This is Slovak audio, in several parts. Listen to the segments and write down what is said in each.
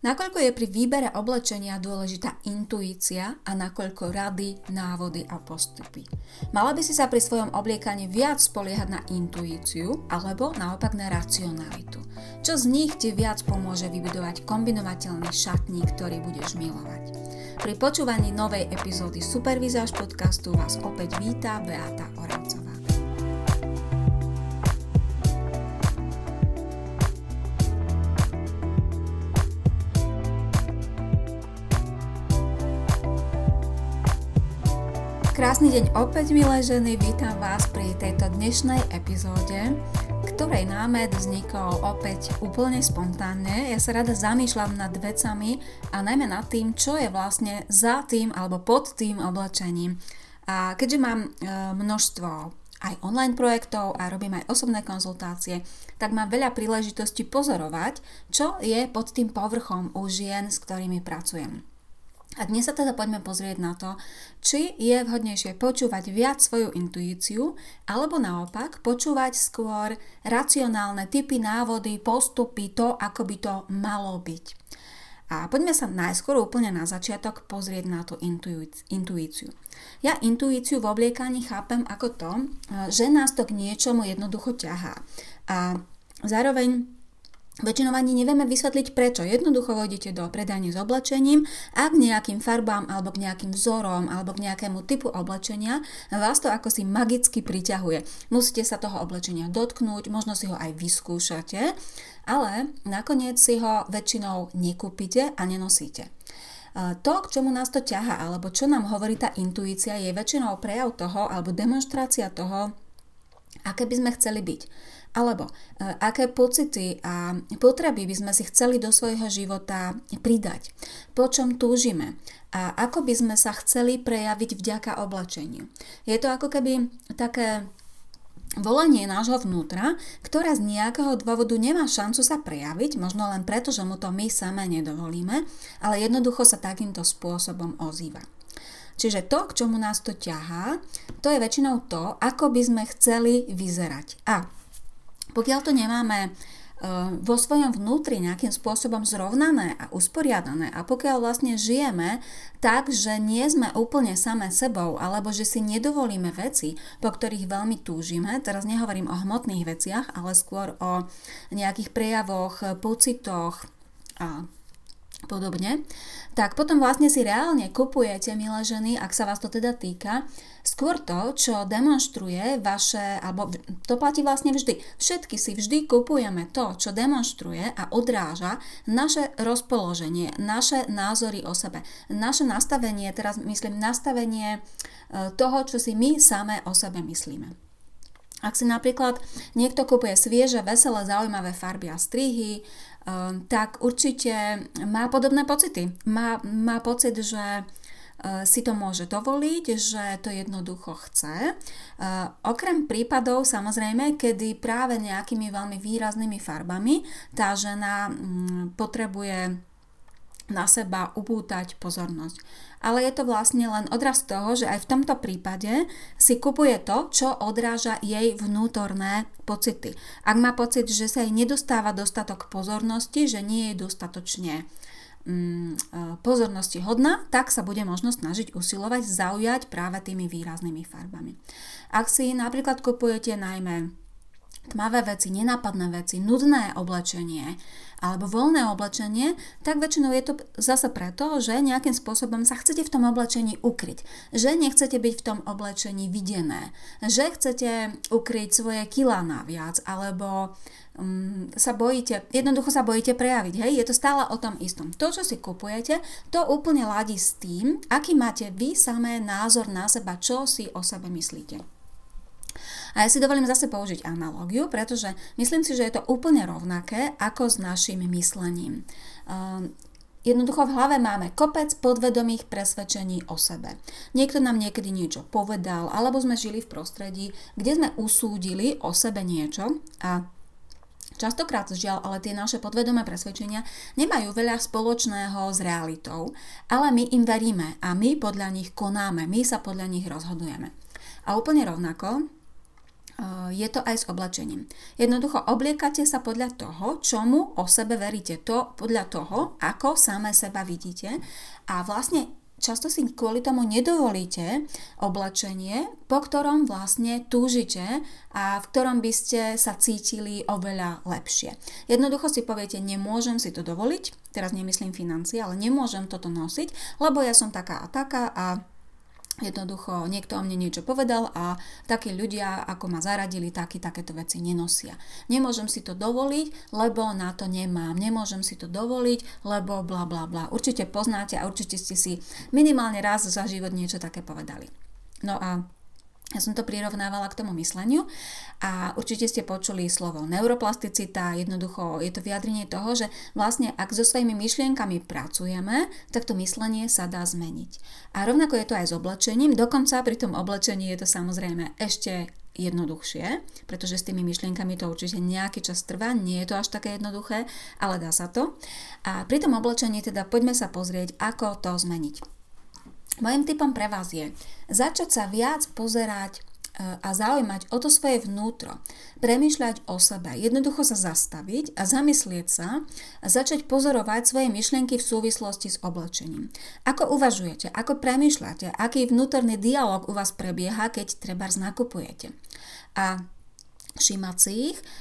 Nakoľko je pri výbere oblečenia dôležitá intuícia a nakoľko rady, návody a postupy. Mala by si sa pri svojom obliekaní viac spoliehať na intuíciu alebo naopak na racionalitu. Čo z nich ti viac pomôže vybudovať kombinovateľný šatník, ktorý budeš milovať. Pri počúvaní novej epizódy Supervizáž podcastu vás opäť víta Beata Oravcová. Krásny deň opäť, milé ženy, vítam vás pri tejto dnešnej epizóde, ktorej námed vznikol opäť úplne spontánne. Ja sa rada zamýšľam nad vecami a najmä nad tým, čo je vlastne za tým alebo pod tým oblečením. A keďže mám e, množstvo aj online projektov a robím aj osobné konzultácie, tak mám veľa príležitostí pozorovať, čo je pod tým povrchom u žien, s ktorými pracujem. A dnes sa teda poďme pozrieť na to, či je vhodnejšie počúvať viac svoju intuíciu, alebo naopak počúvať skôr racionálne typy, návody, postupy, to, ako by to malo byť. A poďme sa najskôr úplne na začiatok pozrieť na tú intuíciu. Ja intuíciu v obliekaní chápem ako to, že nás to k niečomu jednoducho ťahá. A zároveň Väčšinou ani nevieme vysvetliť prečo. Jednoducho vojdete do predajne s oblečením a k nejakým farbám alebo k nejakým vzorom alebo k nejakému typu oblečenia vás to ako si magicky priťahuje. Musíte sa toho oblečenia dotknúť, možno si ho aj vyskúšate, ale nakoniec si ho väčšinou nekúpite a nenosíte. To, k čomu nás to ťaha, alebo čo nám hovorí tá intuícia, je väčšinou prejav toho, alebo demonstrácia toho, aké by sme chceli byť. Alebo e, aké pocity a potreby by sme si chceli do svojho života pridať, po čom túžime a ako by sme sa chceli prejaviť vďaka oblečeniu. Je to ako keby také volanie nášho vnútra, ktoré z nejakého dôvodu nemá šancu sa prejaviť, možno len preto, že mu to my same nedovolíme, ale jednoducho sa takýmto spôsobom ozýva. Čiže to, k čomu nás to ťahá, to je väčšinou to, ako by sme chceli vyzerať. A pokiaľ to nemáme e, vo svojom vnútri nejakým spôsobom zrovnané a usporiadané a pokiaľ vlastne žijeme tak, že nie sme úplne samé sebou alebo že si nedovolíme veci, po ktorých veľmi túžime, teraz nehovorím o hmotných veciach, ale skôr o nejakých prejavoch, pocitoch podobne, tak potom vlastne si reálne kupujete, milé ženy, ak sa vás to teda týka, skôr to, čo demonstruje vaše, alebo to platí vlastne vždy. Všetky si vždy kupujeme to, čo demonstruje a odráža naše rozpoloženie, naše názory o sebe, naše nastavenie, teraz myslím nastavenie e, toho, čo si my samé o sebe myslíme. Ak si napríklad niekto kupuje svieže, veselé, zaujímavé farby a strihy, Ehm, tak určite má podobné pocity. Má, má pocit, že eh, si to môže dovoliť, že to jednoducho chce. Eh, okrem prípadov samozrejme, kedy práve nejakými veľmi výraznými farbami tá žena mm, potrebuje na seba upútať pozornosť. Ale je to vlastne len odraz toho, že aj v tomto prípade si kupuje to, čo odráža jej vnútorné pocity. Ak má pocit, že sa jej nedostáva dostatok pozornosti, že nie je dostatočne mm, e, pozornosti hodná, tak sa bude možno snažiť usilovať zaujať práve tými výraznými farbami. Ak si napríklad kupujete najmä tmavé veci, nenápadné veci, nudné oblečenie alebo voľné oblečenie, tak väčšinou je to zase preto, že nejakým spôsobom sa chcete v tom oblečení ukryť. Že nechcete byť v tom oblečení videné. Že chcete ukryť svoje kilá naviac alebo um, sa bojíte, jednoducho sa bojíte prejaviť. Hej? Je to stále o tom istom. To, čo si kupujete, to úplne ladí s tým, aký máte vy samé názor na seba, čo si o sebe myslíte. A ja si dovolím zase použiť analogiu, pretože myslím si, že je to úplne rovnaké ako s našim myslením. Ehm, jednoducho v hlave máme kopec podvedomých presvedčení o sebe. Niekto nám niekedy niečo povedal, alebo sme žili v prostredí, kde sme usúdili o sebe niečo a Častokrát žiaľ, ale tie naše podvedomé presvedčenia nemajú veľa spoločného s realitou, ale my im veríme a my podľa nich konáme, my sa podľa nich rozhodujeme. A úplne rovnako je to aj s oblečením. Jednoducho obliekate sa podľa toho, čomu o sebe veríte. To podľa toho, ako samé seba vidíte. A vlastne často si kvôli tomu nedovolíte oblečenie, po ktorom vlastne túžite a v ktorom by ste sa cítili oveľa lepšie. Jednoducho si poviete, nemôžem si to dovoliť, teraz nemyslím financie, ale nemôžem toto nosiť, lebo ja som taká a taká a Jednoducho niekto o mne niečo povedal a takí ľudia, ako ma zaradili, takí takéto veci nenosia. Nemôžem si to dovoliť, lebo na to nemám. Nemôžem si to dovoliť, lebo bla bla bla. Určite poznáte a určite ste si minimálne raz za život niečo také povedali. No a ja som to prirovnávala k tomu mysleniu a určite ste počuli slovo neuroplasticita, jednoducho je to vyjadrenie toho, že vlastne ak so svojimi myšlienkami pracujeme, tak to myslenie sa dá zmeniť. A rovnako je to aj s oblečením, dokonca pri tom oblečení je to samozrejme ešte jednoduchšie, pretože s tými myšlienkami to určite nejaký čas trvá, nie je to až také jednoduché, ale dá sa to. A pri tom oblečení teda poďme sa pozrieť, ako to zmeniť. Mojím typom pre vás je začať sa viac pozerať e, a zaujímať o to svoje vnútro, premýšľať o sebe, jednoducho sa zastaviť a zamyslieť sa a začať pozorovať svoje myšlienky v súvislosti s oblečením. Ako uvažujete, ako premýšľate, aký vnútorný dialog u vás prebieha, keď treba znakupujete. A všímať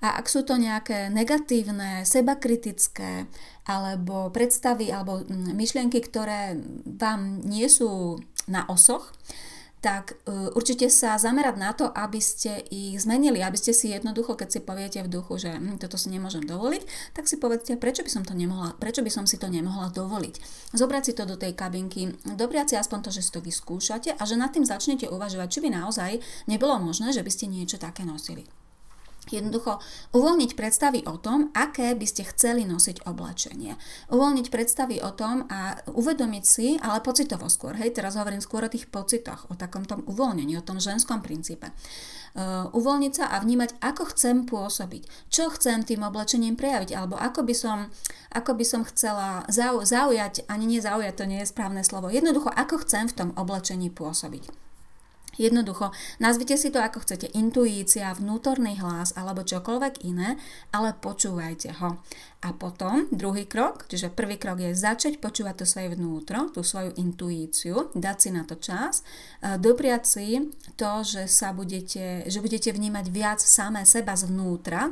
a ak sú to nejaké negatívne, sebakritické alebo predstavy alebo mm, myšlienky, ktoré vám nie sú na osoch, tak uh, určite sa zamerať na to, aby ste ich zmenili, aby ste si jednoducho, keď si poviete v duchu, že hm, toto si nemôžem dovoliť, tak si povedzte, prečo by som to nemohla, prečo by som si to nemohla dovoliť. Zobrať si to do tej kabinky, dobriať si aspoň to, že si to vyskúšate a že nad tým začnete uvažovať, či by naozaj nebolo možné, že by ste niečo také nosili. Jednoducho uvoľniť predstavy o tom, aké by ste chceli nosiť oblečenie. Uvoľniť predstavy o tom a uvedomiť si, ale pocitovo skôr, hej, teraz hovorím skôr o tých pocitoch, o takom tom uvoľnení, o tom ženskom princípe. Uh, uvoľniť sa a vnímať, ako chcem pôsobiť, čo chcem tým oblečením prejaviť, alebo ako by som, ako by som chcela zau, zaujať, ani nezaujať, to nie je správne slovo, jednoducho, ako chcem v tom oblečení pôsobiť. Jednoducho, nazvite si to ako chcete, intuícia, vnútorný hlas alebo čokoľvek iné, ale počúvajte ho. A potom druhý krok, čiže prvý krok je začať počúvať to svoje vnútro, tú svoju intuíciu, dať si na to čas, dopriať si to, že sa budete, že budete vnímať viac samé seba zvnútra,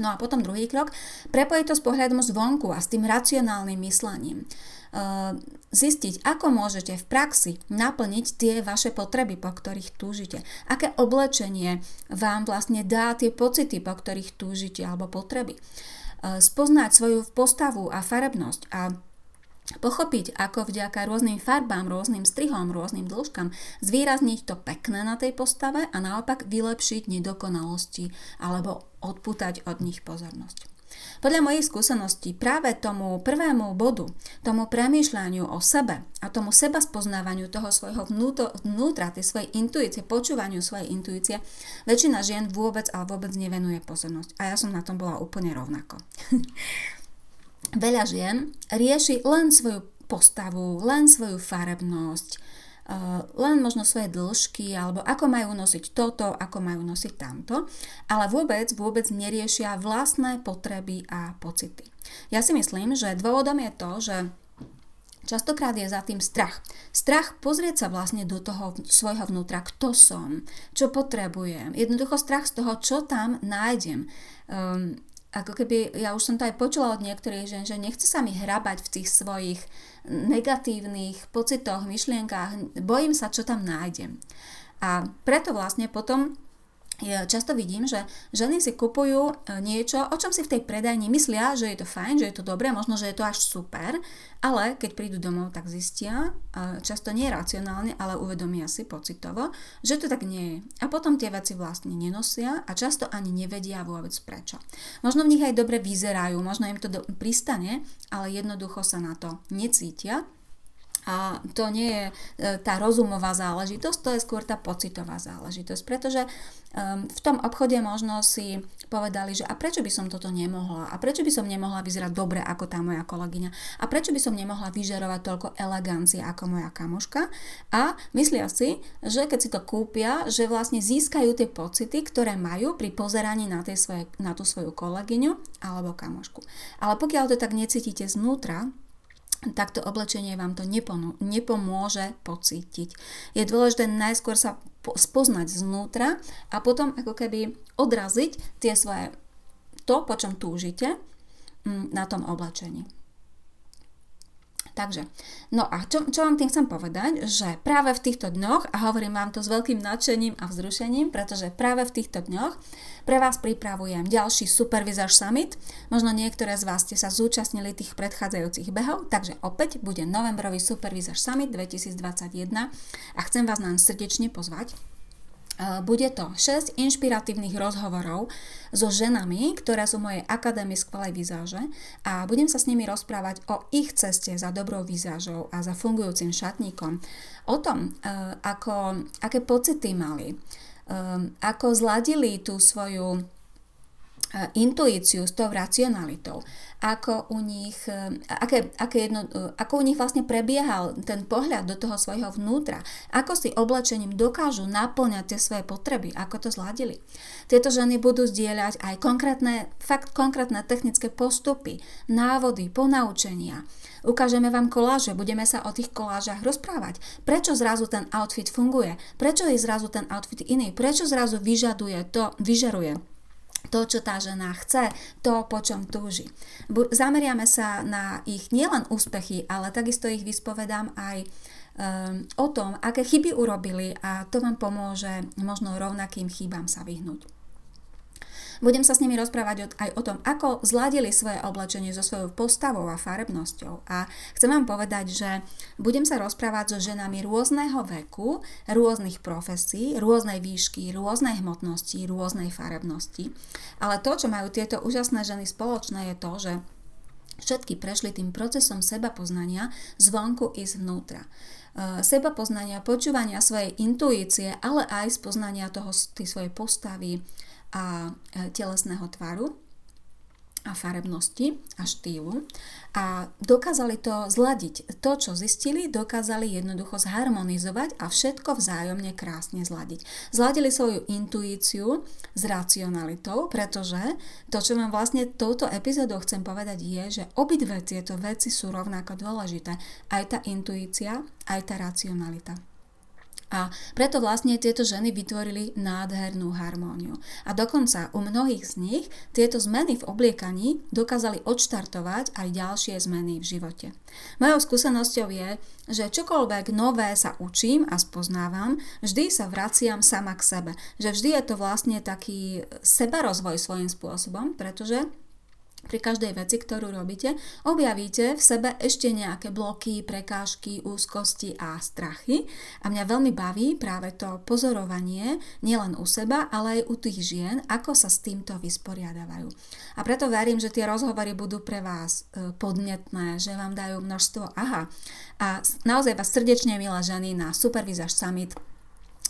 No a potom druhý krok, prepojiť to s pohľadom zvonku a s tým racionálnym myslením. Ehm, zistiť, ako môžete v praxi naplniť tie vaše potreby, po ktorých túžite. Aké oblečenie vám vlastne dá tie pocity, po ktorých túžite alebo potreby. Ehm, spoznať svoju postavu a farebnosť a pochopiť, ako vďaka rôznym farbám, rôznym strihom, rôznym dĺžkam zvýrazniť to pekné na tej postave a naopak vylepšiť nedokonalosti alebo odputať od nich pozornosť. Podľa mojich skúseností práve tomu prvému bodu, tomu premýšľaniu o sebe a tomu seba spoznávaniu toho svojho vnúto, vnútra, tej svojej intuície, počúvaniu svojej intuície, väčšina žien vôbec ale vôbec nevenuje pozornosť. A ja som na tom bola úplne rovnako. Veľa žien rieši len svoju postavu, len svoju farebnosť, len možno svoje dĺžky, alebo ako majú nosiť toto, ako majú nosiť tamto, ale vôbec, vôbec neriešia vlastné potreby a pocity. Ja si myslím, že dôvodom je to, že Častokrát je za tým strach. Strach pozrieť sa vlastne do toho svojho vnútra, kto som, čo potrebujem. Jednoducho strach z toho, čo tam nájdem. Um, ako keby, ja už som to aj počula od niektorých žen, že nechce sa mi hrabať v tých svojich negatívnych pocitoch, myšlienkách, bojím sa, čo tam nájdem. A preto vlastne potom ja často vidím, že ženy si kupujú e, niečo, o čom si v tej predajni myslia, že je to fajn, že je to dobré, možno, že je to až super, ale keď prídu domov, tak zistia, e, často nie racionálne, ale uvedomia si pocitovo, že to tak nie je. A potom tie veci vlastne nenosia a často ani nevedia vôbec prečo. Možno v nich aj dobre vyzerajú, možno im to do, pristane, ale jednoducho sa na to necítia a to nie je e, tá rozumová záležitosť, to je skôr tá pocitová záležitosť, pretože um, v tom obchode možno si povedali, že a prečo by som toto nemohla, a prečo by som nemohla vyzerať dobre ako tá moja kolegyňa, a prečo by som nemohla vyžerovať toľko elegancie ako moja kamoška? A myslia si, že keď si to kúpia, že vlastne získajú tie pocity, ktoré majú pri pozeraní na, tej svoje, na tú svoju kolegyňu alebo kamošku. Ale pokiaľ to tak necítite znútra, tak to oblečenie vám to nepomôže pocítiť. Je dôležité najskôr sa spoznať znútra a potom ako keby odraziť tie svoje to, po čom túžite mm, na tom oblečení. Takže, no a čo, čo vám tým chcem povedať, že práve v týchto dňoch, a hovorím vám to s veľkým nadšením a vzrušením, pretože práve v týchto dňoch pre vás pripravujem ďalší Supervisor Summit. Možno niektoré z vás ste sa zúčastnili tých predchádzajúcich behov, takže opäť bude novembrový Supervisor Summit 2021 a chcem vás nám srdečne pozvať. Bude to 6 inšpiratívnych rozhovorov so ženami, ktoré sú v mojej akadémii skvelej vizáže a budem sa s nimi rozprávať o ich ceste za dobrou vizážou a za fungujúcim šatníkom. O tom, e, ako, aké pocity mali, e, ako zladili tú svoju intuíciu s tou racionalitou, ako u nich, e, aké, aké jedno, e, ako u nich vlastne prebiehal ten pohľad do toho svojho vnútra, ako si oblečením dokážu naplňať tie svoje potreby, ako to zladili. Tieto ženy budú zdieľať aj konkrétne, fakt konkrétne technické postupy, návody, ponaučenia. Ukážeme vám koláže, budeme sa o tých kolážach rozprávať. Prečo zrazu ten outfit funguje? Prečo je zrazu ten outfit iný? Prečo zrazu vyžaduje to, vyžaruje to, čo tá žena chce, to, po čom túži. Zameriame sa na ich nielen úspechy, ale takisto ich vyspovedám aj um, o tom, aké chyby urobili a to vám pomôže možno rovnakým chybám sa vyhnúť. Budem sa s nimi rozprávať aj o tom, ako zladili svoje oblečenie so svojou postavou a farebnosťou. A chcem vám povedať, že budem sa rozprávať so ženami rôzneho veku, rôznych profesí, rôznej výšky, rôznej hmotnosti, rôznej farebnosti. Ale to, čo majú tieto úžasné ženy spoločné, je to, že všetky prešli tým procesom seba poznania zvonku i zvnútra seba poznania, počúvania svojej intuície, ale aj spoznania toho, tej svojej postavy, a e, telesného tvaru a farebnosti a štýlu a dokázali to zladiť. To, čo zistili, dokázali jednoducho zharmonizovať a všetko vzájomne krásne zladiť. Zladili svoju intuíciu s racionalitou, pretože to, čo vám vlastne touto epizódou chcem povedať je, že obidve tieto veci sú rovnako dôležité. Aj tá intuícia, aj tá racionalita. A preto vlastne tieto ženy vytvorili nádhernú harmóniu. A dokonca u mnohých z nich tieto zmeny v obliekaní dokázali odštartovať aj ďalšie zmeny v živote. Mojou skúsenosťou je, že čokoľvek nové sa učím a spoznávam, vždy sa vraciam sama k sebe. Že vždy je to vlastne taký sebarozvoj svojím spôsobom, pretože pri každej veci, ktorú robíte, objavíte v sebe ešte nejaké bloky, prekážky, úzkosti a strachy. A mňa veľmi baví práve to pozorovanie nielen u seba, ale aj u tých žien, ako sa s týmto vysporiadávajú. A preto verím, že tie rozhovory budú pre vás e, podnetné, že vám dajú množstvo aha. A naozaj vás srdečne, milé ženy, na Supervisaž Summit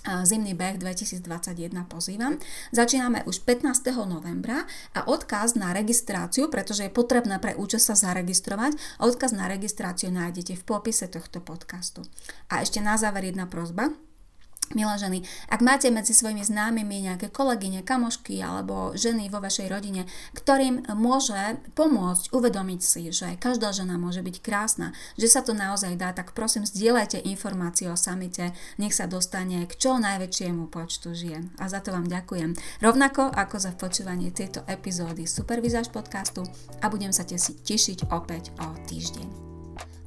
Zimný beh 2021 pozývam. Začíname už 15. novembra a odkaz na registráciu, pretože je potrebné pre účasť sa zaregistrovať, odkaz na registráciu nájdete v popise tohto podcastu. A ešte na záver jedna prozba. Milé ženy, ak máte medzi svojimi známymi nejaké kolegyne, kamošky alebo ženy vo vašej rodine, ktorým môže pomôcť uvedomiť si, že každá žena môže byť krásna, že sa to naozaj dá, tak prosím zdieľajte informácie o samite, nech sa dostane k čo najväčšiemu počtu žien. A za to vám ďakujem. Rovnako ako za počúvanie tejto epizódy Supervizáž podcastu a budem sa tešiť opäť o týždeň.